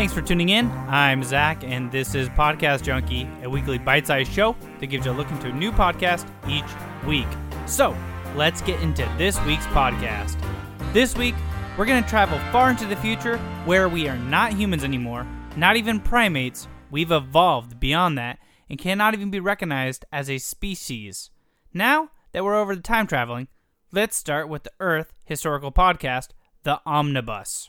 Thanks for tuning in. I'm Zach, and this is Podcast Junkie, a weekly bite sized show that gives you a look into a new podcast each week. So, let's get into this week's podcast. This week, we're going to travel far into the future where we are not humans anymore, not even primates. We've evolved beyond that and cannot even be recognized as a species. Now that we're over the time traveling, let's start with the Earth historical podcast, The Omnibus.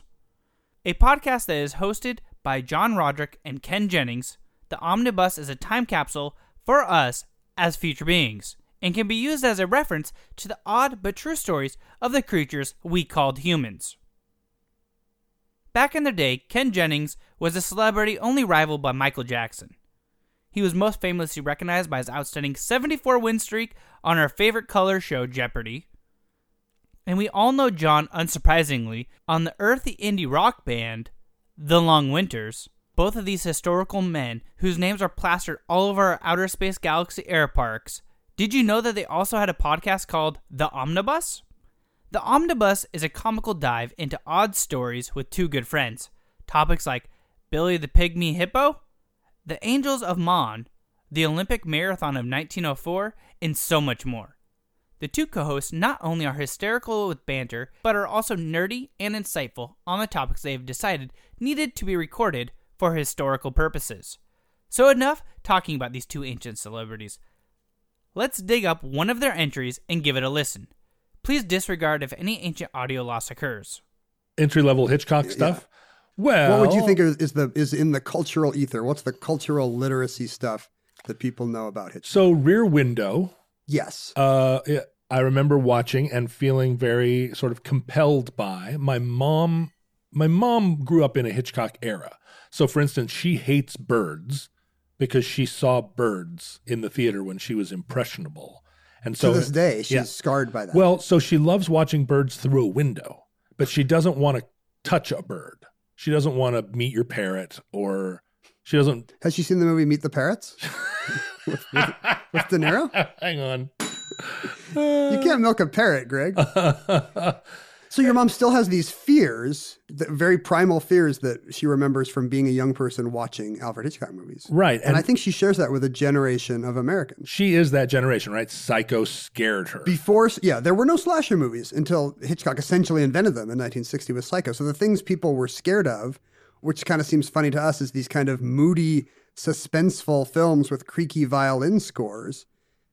A podcast that is hosted by John Roderick and Ken Jennings, The Omnibus is a time capsule for us as future beings and can be used as a reference to the odd but true stories of the creatures we called humans. Back in the day, Ken Jennings was a celebrity only rivaled by Michael Jackson. He was most famously recognized by his outstanding 74 win streak on our favorite color show, Jeopardy! And we all know John, unsurprisingly, on the earthy indie rock band, The Long Winters. Both of these historical men, whose names are plastered all over our outer space galaxy air parks, did you know that they also had a podcast called The Omnibus? The Omnibus is a comical dive into odd stories with two good friends. Topics like Billy the Pygmy Hippo, The Angels of Mons, the Olympic Marathon of 1904, and so much more. The two co hosts not only are hysterical with banter, but are also nerdy and insightful on the topics they have decided needed to be recorded for historical purposes. So, enough talking about these two ancient celebrities. Let's dig up one of their entries and give it a listen. Please disregard if any ancient audio loss occurs. Entry level Hitchcock stuff. Well, What would you think is, is the is in the cultural ether? What's the cultural literacy stuff that people know about Hitchcock? So, Rear Window. Yes. Uh, it- I remember watching and feeling very sort of compelled by my mom. My mom grew up in a Hitchcock era. So, for instance, she hates birds because she saw birds in the theater when she was impressionable. And so to this day, she's yeah. scarred by that. Well, so she loves watching birds through a window, but she doesn't want to touch a bird. She doesn't want to meet your parrot or she doesn't. Has she seen the movie Meet the Parrots with, with, with De Niro? Hang on. You can't milk a parrot, Greg. So your mom still has these fears, the very primal fears that she remembers from being a young person watching Alfred Hitchcock movies. Right. And, I think she shares that with a generation of Americans. she is that generation, right? Psycho scared her. Before, yeah, there were no slasher movies until Hitchcock essentially invented them in 1960 with Psycho. So the things people were scared of, which kind of seems funny to us, is these kind of moody, suspenseful films with creaky violin scores.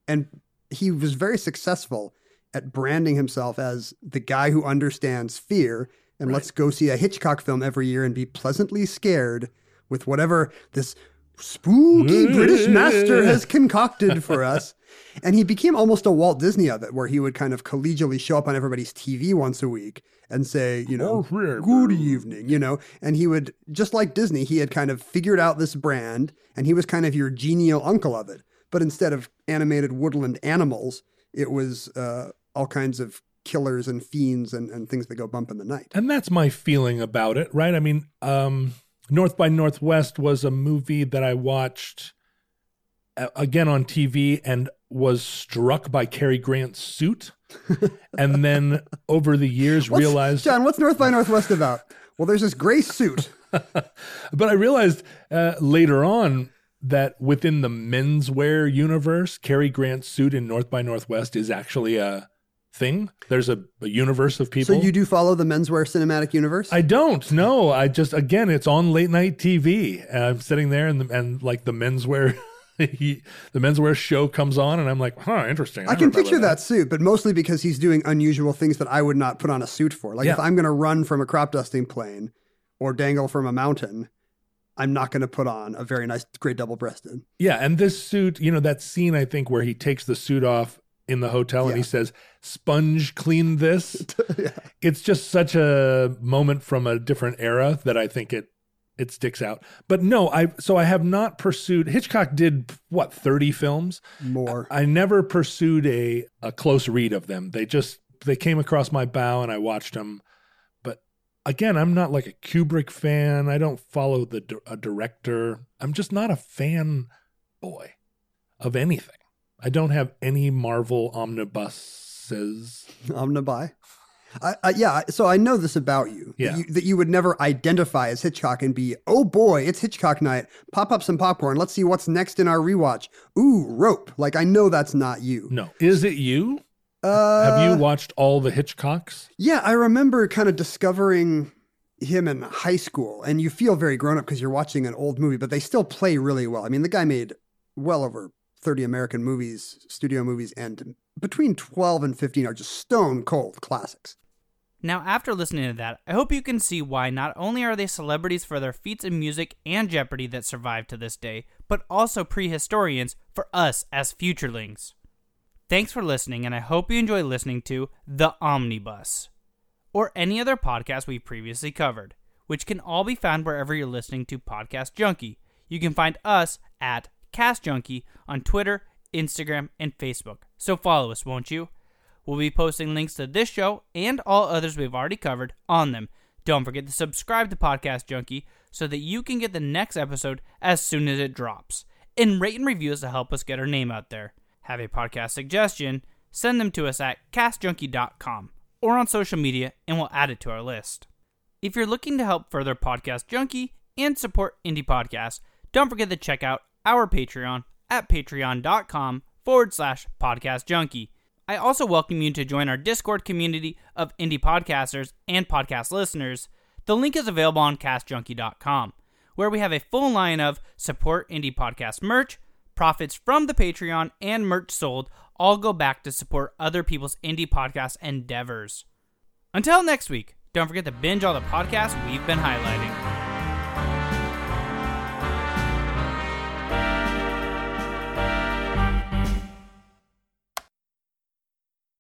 And he was very successful at branding himself as the guy who understands fear. And let's go see a Hitchcock film every year and be pleasantly scared with whatever this spooky British master has concocted for us. And he became almost a Walt Disney of it, where he would kind of collegially show up on everybody's TV once a week and say, you know, good evening, you know. And he would, just like Disney, he had kind of figured out this brand and he was kind of your genial uncle of it. But instead of animated woodland animals, it was uh, all kinds of killers and fiends and, and things that go bump in the night. and that's my feeling about it, right? I mean, um, North by Northwest was a movie that I watched uh, again on TV and was struck by Cary Grant's suit. and then over the years What's- realized John, what's North by Northwest about? Well, there's this gray suit. But I realized uh, later on that within the menswear universe, Cary Grant's suit in North by Northwest is actually a thing. There's a, a universe of people. So you do follow the menswear cinematic universe? I don't No, I just again, it's on late night TV. And I'm sitting there, and the, and like the menswear, he, the menswear show comes on, and I'm like, huh, interesting. I can picture that suit, but mostly because he's doing unusual things that I would not put on a suit for. Like if I'm going to run from a crop dusting plane or dangle from a mountain, I'm not going to put on a very nice, great double breasted. Yeah, and this suit, you know, that scene I think where he takes the suit off in the hotel and he says, "Sponge clean this." yeah. It's just such a moment from a different era that I think it it sticks out. But no, I so I have not pursued Hitchcock did what, 30 films? More. I never pursued a a close read of them. They just they came across my bow and I watched them. Again, I'm not like a Kubrick fan. I don't follow the a director. I'm just not a fan boy of anything. I don't have any Marvel omnibuses. Omnibuy. Uh, uh, yeah, so I know this about you, Yeah. that you. That you would never identify as Hitchcock and be, oh boy, it's Hitchcock night. Pop up some popcorn. Let's see what's next in our rewatch. Ooh, rope. Like I know that's not you. No. Is it you? Uh, Have you watched all the Hitchcocks? Yeah, I remember kind of discovering him in high school, and you feel very grown up because you're watching an old movie, but they still play really well. I mean, the guy made well over 30 American movies, studio movies, and between 12 and 15 are just stone cold classics. Now, after listening to that, I hope you can see why not only are they celebrities for their feats in music and Jeopardy that survive to this day, but also prehistorians for us as futurelings. Thanks for listening, and I hope you enjoy listening to The Omnibus, or any other podcast we've previously covered, which can all be found wherever you're listening to Podcast Junkie. You can find us at Cast Junkie on Twitter, Instagram, and Facebook. So follow us, won't you? We'll be posting links to this show and all others we've already covered on them. Don't forget to subscribe to Podcast Junkie so that you can get the next episode as soon as it drops. And rate and review us to help us get our name out there. Have a podcast suggestion? Send them to us at castjunkie.com or on social media and we'll add it to our list. If you're looking to help further Podcast Junkie and support indie podcasts, don't forget to check out our Patreon at patreon.com forward slash podcast junkie. I also welcome you to join our Discord community of indie podcasters and podcast listeners. The link is available on castjunkie.com, where we have a full line of support indie podcast merch, profits from the Patreon, and merch sold all go back to support other people's indie podcast endeavors. Until next week, don't forget to binge all the podcasts we've been highlighting.